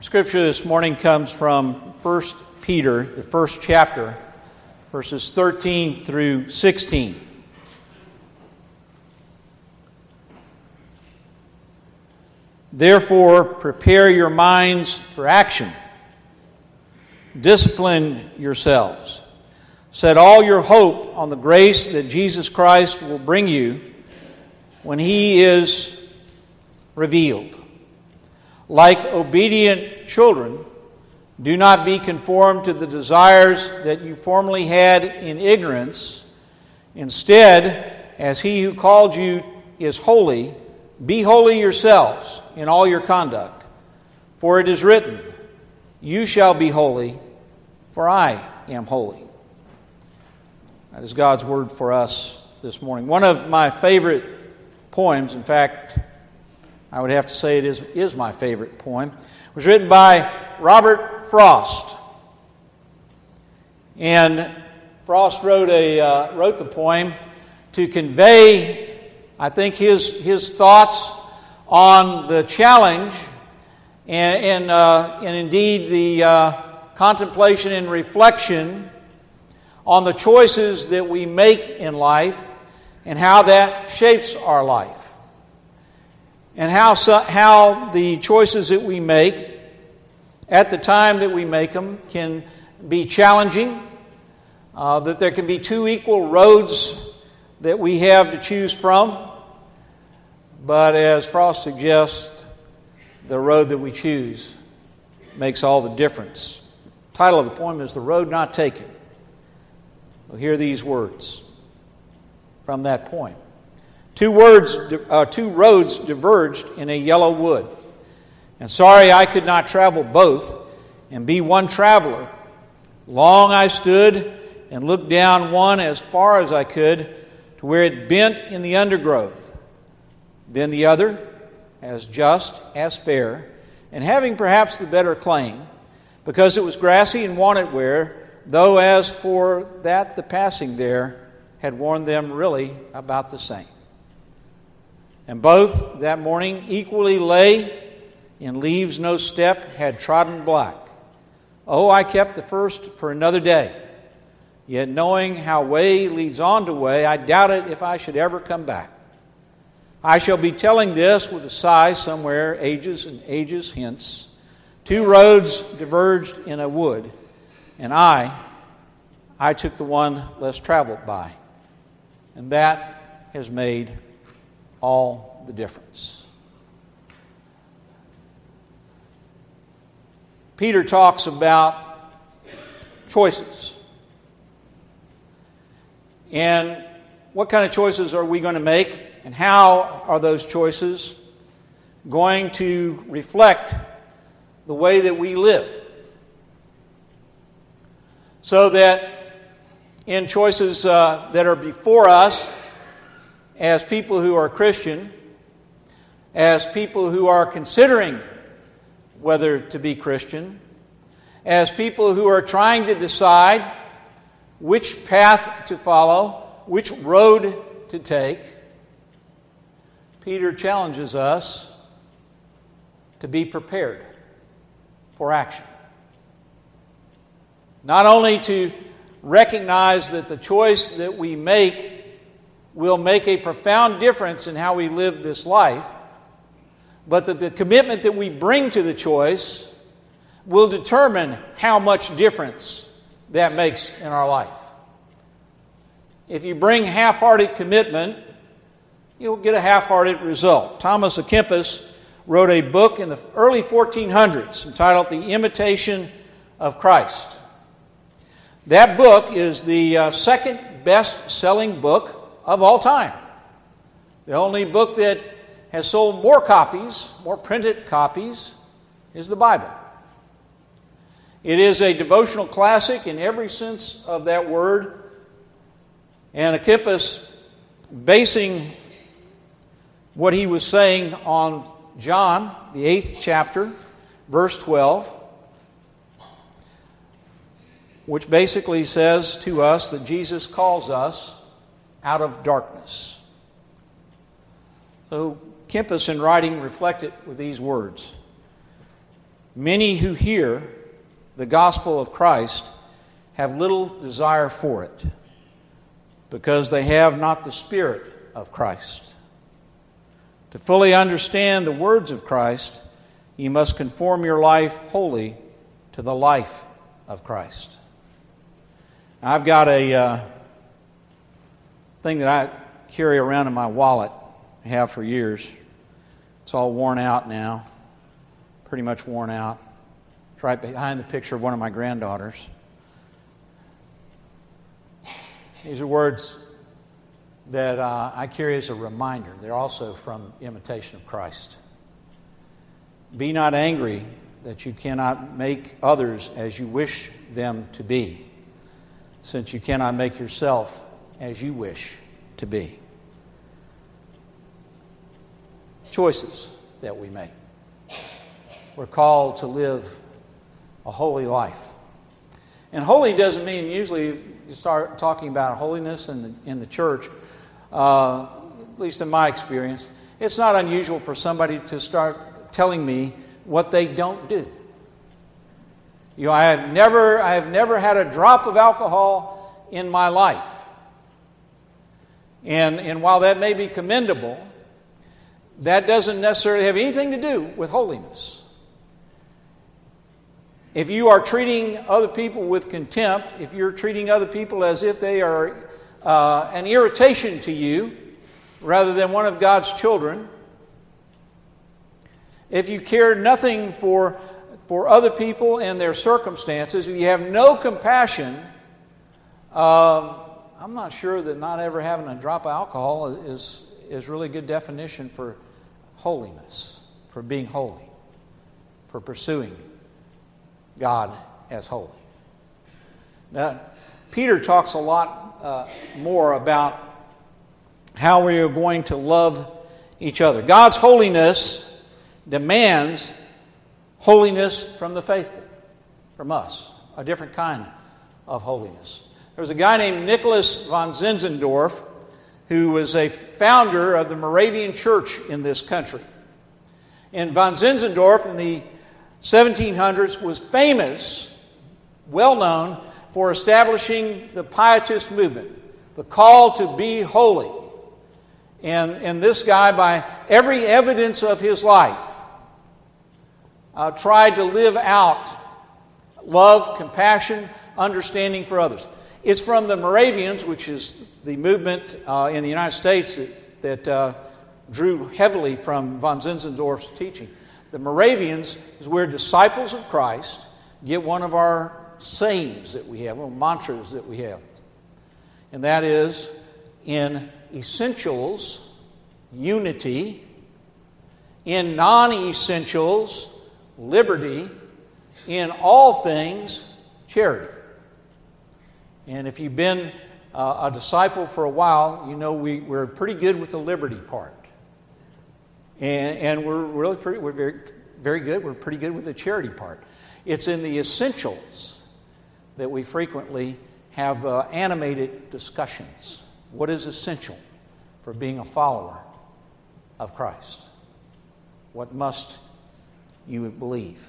Our scripture this morning comes from 1 Peter, the first chapter, verses 13 through 16. Therefore, prepare your minds for action. Discipline yourselves. Set all your hope on the grace that Jesus Christ will bring you when He is revealed. Like obedient children, do not be conformed to the desires that you formerly had in ignorance. Instead, as He who called you is holy, be holy yourselves in all your conduct. For it is written, You shall be holy, for I am holy. That is God's word for us this morning. One of my favorite poems, in fact, I would have to say it is, is my favorite poem, It was written by Robert Frost. And Frost wrote, a, uh, wrote the poem to convey, I think, his, his thoughts on the challenge and, and, uh, and indeed the uh, contemplation and reflection on the choices that we make in life and how that shapes our life and how, how the choices that we make at the time that we make them can be challenging, uh, that there can be two equal roads that we have to choose from. But as Frost suggests, the road that we choose makes all the difference. The title of the poem is The Road Not Taken. We'll hear these words from that poem. Two words, uh, two roads diverged in a yellow wood. And sorry I could not travel both and be one traveler. Long I stood and looked down one as far as I could to where it bent in the undergrowth. Then the other, as just, as fair, and having perhaps the better claim, because it was grassy and wanted wear, though as for that the passing there had worn them really about the same. And both that morning equally lay in leaves no step had trodden black. Oh, I kept the first for another day. Yet knowing how way leads on to way, I doubted if I should ever come back. I shall be telling this with a sigh somewhere, ages and ages hence. Two roads diverged in a wood, and I, I took the one less traveled by. And that has made all the difference. Peter talks about choices. And what kind of choices are we going to make? And how are those choices going to reflect the way that we live? So that in choices uh, that are before us, as people who are Christian, as people who are considering whether to be Christian, as people who are trying to decide which path to follow, which road to take, Peter challenges us to be prepared for action. Not only to recognize that the choice that we make will make a profound difference in how we live this life, but that the commitment that we bring to the choice will determine how much difference that makes in our life. If you bring half hearted commitment, you'll get a half hearted result. Thomas à Kempis wrote a book in the early 1400s entitled The Imitation of Christ. That book is the uh, second best selling book of all time. The only book that has sold more copies, more printed copies, is the Bible. It is a devotional classic in every sense of that word. And Kempis, basing what he was saying on John, the eighth chapter, verse 12, which basically says to us that Jesus calls us out of darkness. So Kempis, in writing, reflected with these words Many who hear the gospel of Christ have little desire for it because they have not the Spirit of Christ. To fully understand the words of Christ, you must conform your life wholly to the life of Christ. I've got a uh, thing that I carry around in my wallet, I have for years. It's all worn out now, pretty much worn out. It's right behind the picture of one of my granddaughters. These are words that uh, I carry as a reminder. They're also from Imitation of Christ. Be not angry that you cannot make others as you wish them to be, since you cannot make yourself as you wish to be. Choices that we make. We're called to live a holy life. And holy doesn't mean usually you start talking about holiness in the, in the church, uh, at least in my experience, it's not unusual for somebody to start telling me what they don't do. You know, I have never, I have never had a drop of alcohol in my life. And, and while that may be commendable, that doesn't necessarily have anything to do with holiness. If you are treating other people with contempt, if you're treating other people as if they are uh, an irritation to you rather than one of God's children, if you care nothing for, for other people and their circumstances, if you have no compassion, uh, I'm not sure that not ever having a drop of alcohol is, is really good definition for holiness, for being holy, for pursuing God as holy. Now, Peter talks a lot uh, more about how we are going to love each other. God's holiness demands holiness from the faithful, from us, a different kind of holiness. There was a guy named Nicholas von Zinzendorf who was a founder of the Moravian Church in this country. And von Zinzendorf in the 1700s was famous, well known, for establishing the Pietist movement, the call to be holy. And, and this guy, by every evidence of his life, uh, tried to live out love, compassion, understanding for others. It's from the Moravians, which is the movement uh, in the United States that, that uh, drew heavily from von Zinzendorf's teaching. The Moravians is where disciples of Christ get one of our sayings that we have, or mantras that we have. And that is in essentials, unity, in non essentials, liberty, in all things, charity. And if you've been uh, a disciple for a while, you know we, we're pretty good with the liberty part. And, and we're really pretty, we're very, very good. We're pretty good with the charity part. It's in the essentials that we frequently have uh, animated discussions. What is essential for being a follower of Christ? What must you believe?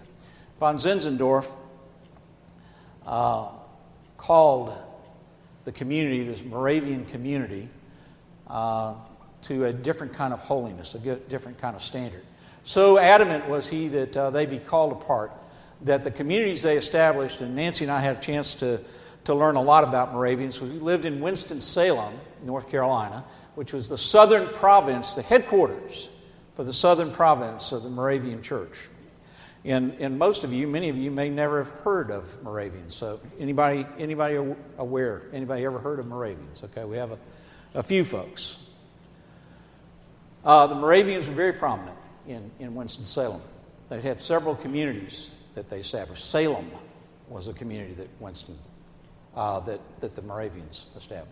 Von Zinzendorf uh, called the community, this Moravian community, uh, to a different kind of holiness, a different kind of standard. So adamant was he that uh, they be called apart, that the communities they established, and Nancy and I had a chance to, to learn a lot about Moravians. We lived in Winston-Salem, North Carolina, which was the southern province, the headquarters for the southern province of the Moravian Church. And, and most of you, many of you may never have heard of Moravians. So anybody, anybody aware? Anybody ever heard of Moravians? Okay, we have a, a few folks. Uh, the Moravians were very prominent in, in Winston-Salem. They had several communities that they established. Salem was a community that Winston, uh, that, that the Moravians established.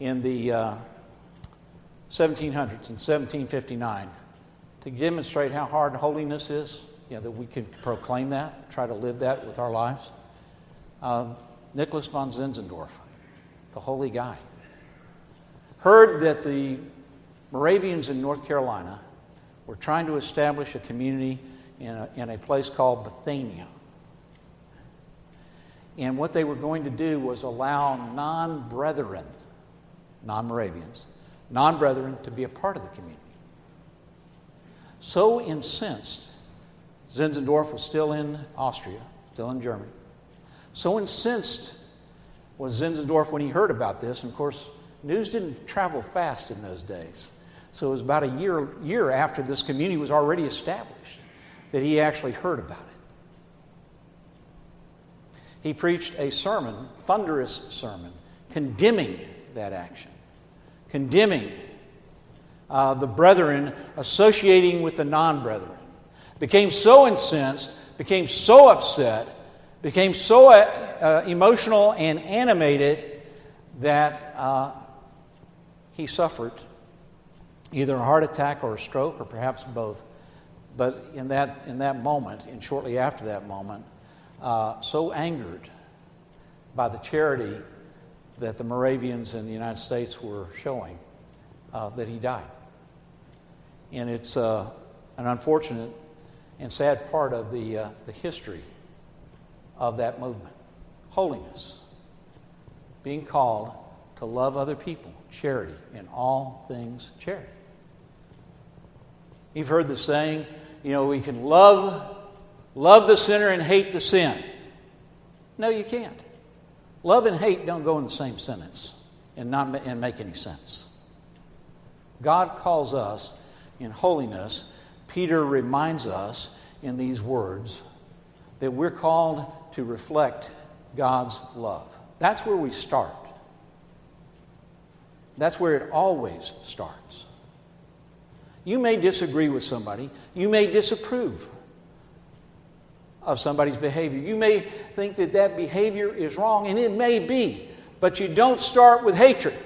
In the uh, 1700s, in 1759, to demonstrate how hard holiness is, you know, that we can proclaim that, try to live that with our lives, uh, Nicholas von Zinzendorf, the holy guy, heard that the Moravians in North Carolina were trying to establish a community in a, in a place called Bethania. And what they were going to do was allow non brethren, non Moravians, non brethren to be a part of the community. So incensed, Zinzendorf was still in Austria, still in Germany. So incensed was Zinzendorf when he heard about this. And of course, news didn't travel fast in those days. So it was about a year, year after this community was already established that he actually heard about it. He preached a sermon, thunderous sermon, condemning that action, condemning uh, the brethren associating with the non brethren. Became so incensed, became so upset, became so uh, uh, emotional and animated that uh, he suffered either a heart attack or a stroke, or perhaps both. But in that, in that moment, and shortly after that moment, uh, so angered by the charity that the Moravians in the United States were showing uh, that he died. And it's uh, an unfortunate and sad part of the, uh, the history of that movement. Holiness, being called to love other people, charity, in all things charity. You've heard the saying, you know, we can love, love the sinner and hate the sin. No, you can't. Love and hate don't go in the same sentence and not and make any sense. God calls us in holiness. Peter reminds us in these words that we're called to reflect God's love. That's where we start. That's where it always starts. You may disagree with somebody, you may disapprove of somebody's behavior. You may think that that behavior is wrong, and it may be, but you don't start with hatred.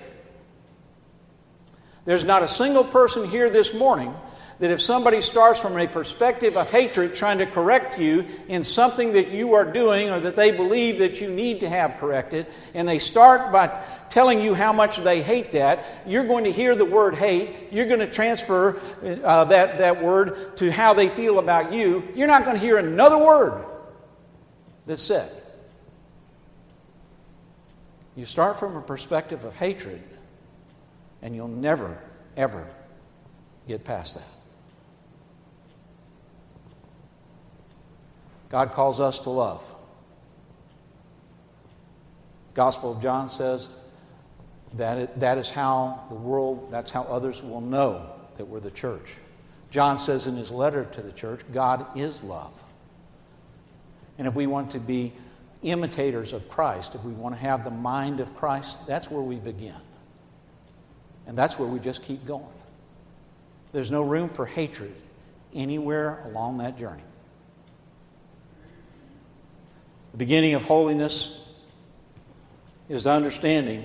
There's not a single person here this morning that if somebody starts from a perspective of hatred trying to correct you in something that you are doing or that they believe that you need to have corrected, and they start by telling you how much they hate that, you're going to hear the word hate. You're going to transfer uh, that, that word to how they feel about you. You're not going to hear another word that's said. You start from a perspective of hatred, and you'll never, ever get past that. God calls us to love. Gospel of John says that it, that is how the world, that's how others will know that we're the church. John says in his letter to the church, God is love. And if we want to be imitators of Christ, if we want to have the mind of Christ, that's where we begin. And that's where we just keep going. There's no room for hatred anywhere along that journey. The beginning of holiness is the understanding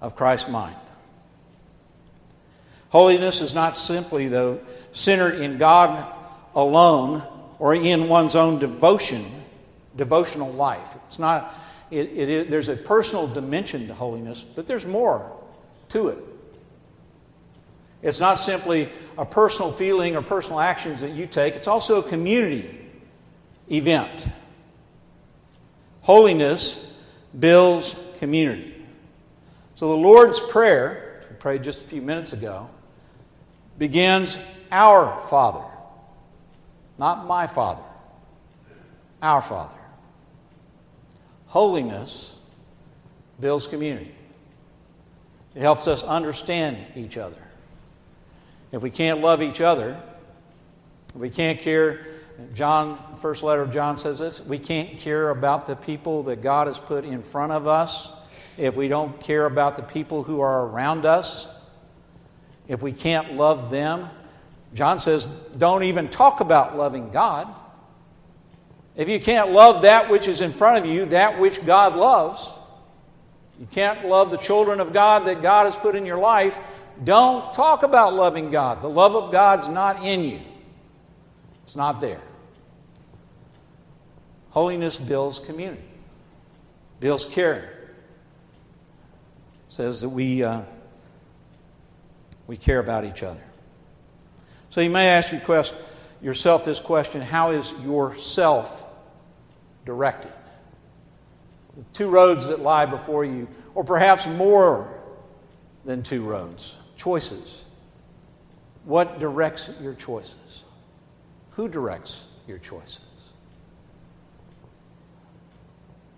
of Christ's mind. Holiness is not simply, though, centered in God alone or in one's own devotion, devotional life. It's not, it, it is, there's a personal dimension to holiness, but there's more to it. It's not simply a personal feeling or personal actions that you take, it's also a community event. Holiness builds community. So the Lord's Prayer, which we prayed just a few minutes ago, begins Our Father, not my Father, our Father. Holiness builds community. It helps us understand each other. If we can't love each other, we can't care John, first letter of John says this we can't care about the people that God has put in front of us if we don't care about the people who are around us, if we can't love them. John says, don't even talk about loving God. If you can't love that which is in front of you, that which God loves, you can't love the children of God that God has put in your life, don't talk about loving God. The love of God's not in you, it's not there. Holiness builds community, builds care. Says that we, uh, we care about each other. So you may ask yourself this question How is yourself directed? Two roads that lie before you, or perhaps more than two roads, choices. What directs your choices? Who directs your choices?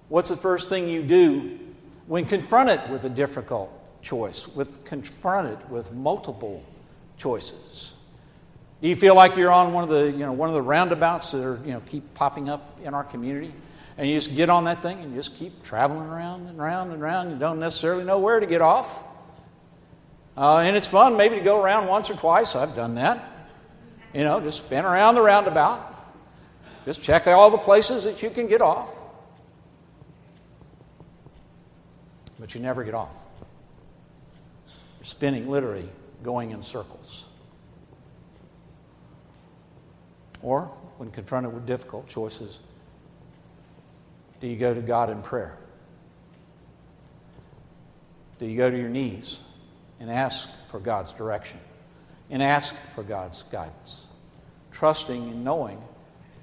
What's the first thing you do when confronted with a difficult choice, with confronted with multiple choices? Do you feel like you're on one of the, you know, one of the roundabouts that are, you know, keep popping up in our community? And you just get on that thing and just keep traveling around and around and around. You don't necessarily know where to get off. Uh, and it's fun maybe to go around once or twice. I've done that. You know, just spin around the roundabout. Just check all the places that you can get off. But you never get off. You're spinning literally, going in circles. Or, when confronted with difficult choices, do you go to God in prayer? Do you go to your knees and ask for God's direction and ask for God's guidance, trusting and knowing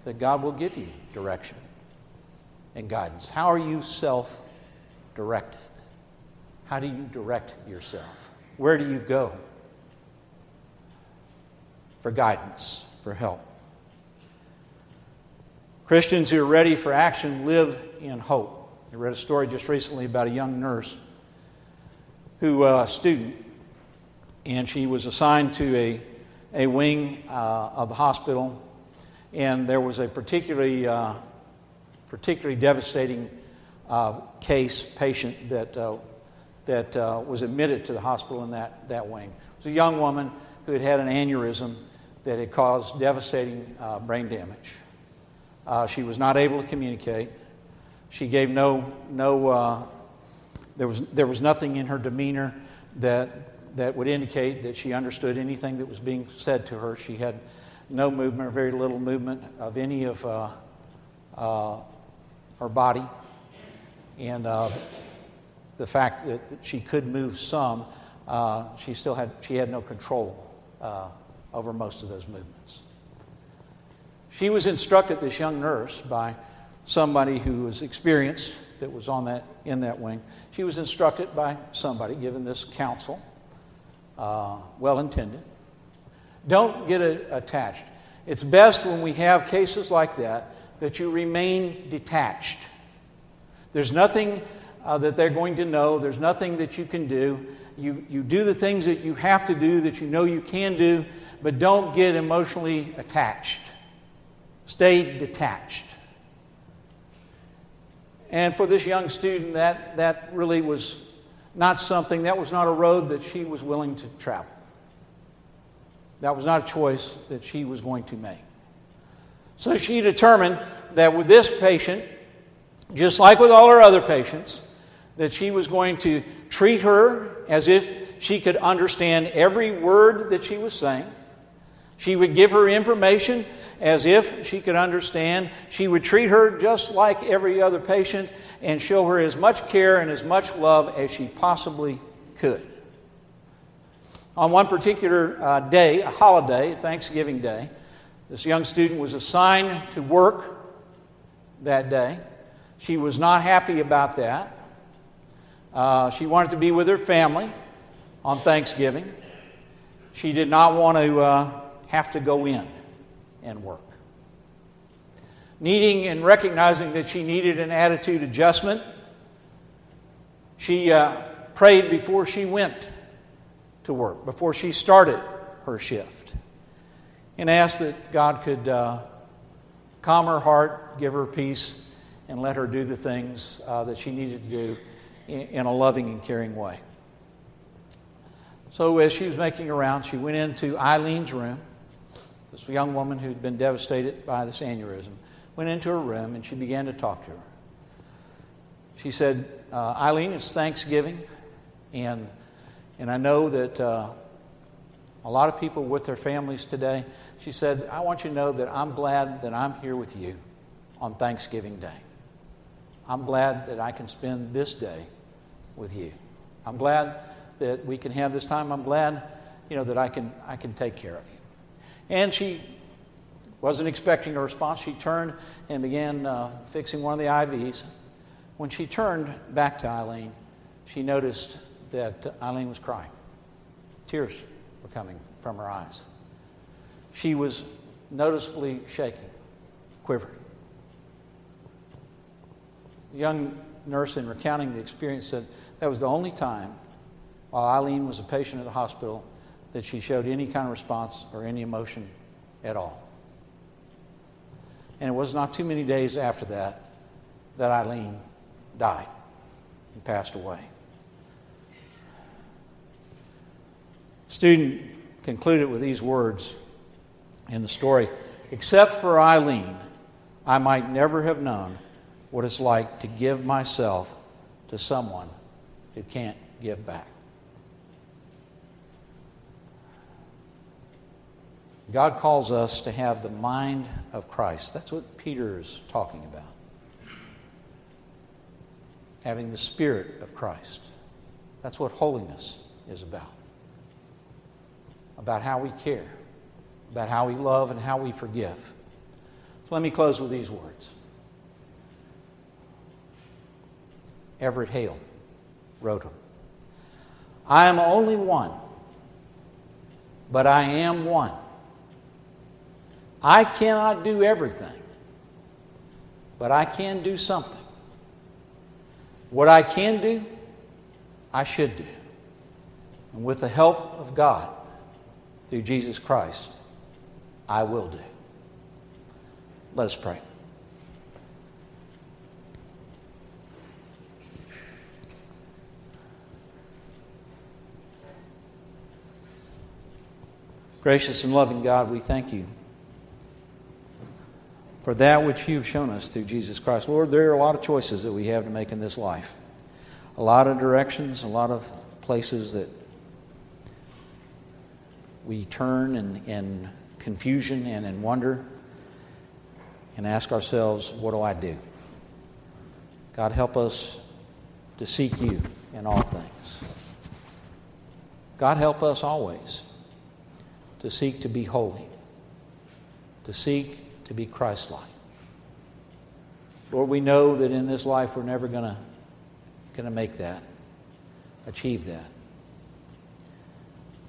that God will give you direction and guidance? How are you self directed? How do you direct yourself? Where do you go for guidance, for help? Christians who are ready for action live in hope. I read a story just recently about a young nurse who, uh, a student, and she was assigned to a, a wing uh, of the hospital, and there was a particularly, uh, particularly devastating uh, case, patient that, uh, that uh, was admitted to the hospital in that, that wing. It was a young woman who had had an aneurysm that had caused devastating brain damage. Uh, she was not able to communicate. She gave no, no uh, there, was, there was nothing in her demeanor that, that would indicate that she understood anything that was being said to her. She had no movement or very little movement of any of uh, uh her body. And uh, the fact that, that, she could move some, uh, she still had, she had no control over most of those movements. She was instructed, this young nurse, by somebody who was experienced that was on that, in that wing. She was instructed by somebody, given this counsel, uh, well intended. Don't get attached. It's best when we have cases like that that you remain detached. There's nothing uh, that they're going to know, there's nothing that you can do. You, you do the things that you have to do that you know you can do, but don't get emotionally attached. Stay detached. And for this young student, that, that really was not something, that was not a road that she was willing to travel. That was not a choice that she was going to make. So she determined that with this patient, just like with all her other patients, that she was going to treat her as if she could understand every word that she was saying. She would give her information as if she could understand. She would treat her just like every other patient and show her as much care and as much love as she possibly could. On one particular uh, day, a holiday, Thanksgiving Day, this young student was assigned to work that day. She was not happy about that. Uh, she wanted to be with her family on Thanksgiving. She did not want to uh, have to go in and work. Needing and recognizing that she needed an attitude adjustment, she uh, prayed before she went to work, before she started her shift, and asked that God could uh, calm her heart, give her peace, and let her do the things uh, that she needed to do in, in a loving and caring way. So, as she was making around, she went into Eileen's room this young woman who'd been devastated by this aneurysm went into her room and she began to talk to her. She said, uh, Eileen, it's Thanksgiving, and, and I know that uh, a lot of people with their families today. She said, I want you to know that I'm glad that I'm here with you on Thanksgiving Day. I'm glad that I can spend this day with you. I'm glad that we can have this time. I'm glad, you know, that I can, I can take care of you. And she Wasn't expecting a response. She turned and began uh, fixing one of the IVs. When she turned back to Eileen, she noticed that Eileen was crying. Tears were coming from her eyes. She was noticeably shaking, quivering. The young nurse, in recounting the experience, said that was the only time while Eileen was a patient at the hospital that she showed any kind of response or any emotion at all. And it was not too many days after that that Eileen died and passed away. student concluded with these words in the story Except for Eileen, I might never have known what it's like to give myself to someone who can't give back. God calls us to have the mind of Christ. That's what Peter is talking about. Having the Spirit of Christ. That's what holiness is about. About how we care, about how we love, and how we forgive. So let me close with these words. Everett Hale wrote them. I am only one, but I am one. I cannot do everything, but I can do something. What I can do, I should do. And with the help of God, through Jesus Christ, I will do. Let us pray. Gracious and loving God, we thank you for that which you've shown us through Jesus Christ. Lord, there are a lot of choices that we have to make in this life, a lot of directions, a lot of places that we turn in, in confusion and in wonder and ask ourselves, what do I do? God, help us to seek you in all things. God, help us always to seek to be holy, to seek to be Christ like. Lord, we know that in this life we're never going to make that, achieve that.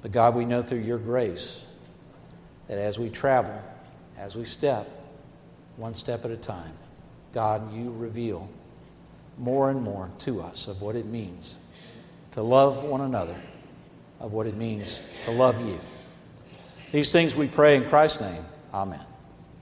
But God, we know through your grace that as we travel, as we step, one step at a time, God, you reveal more and more to us of what it means to love one another, of what it means to love you. These things we pray in Christ's name. Amen.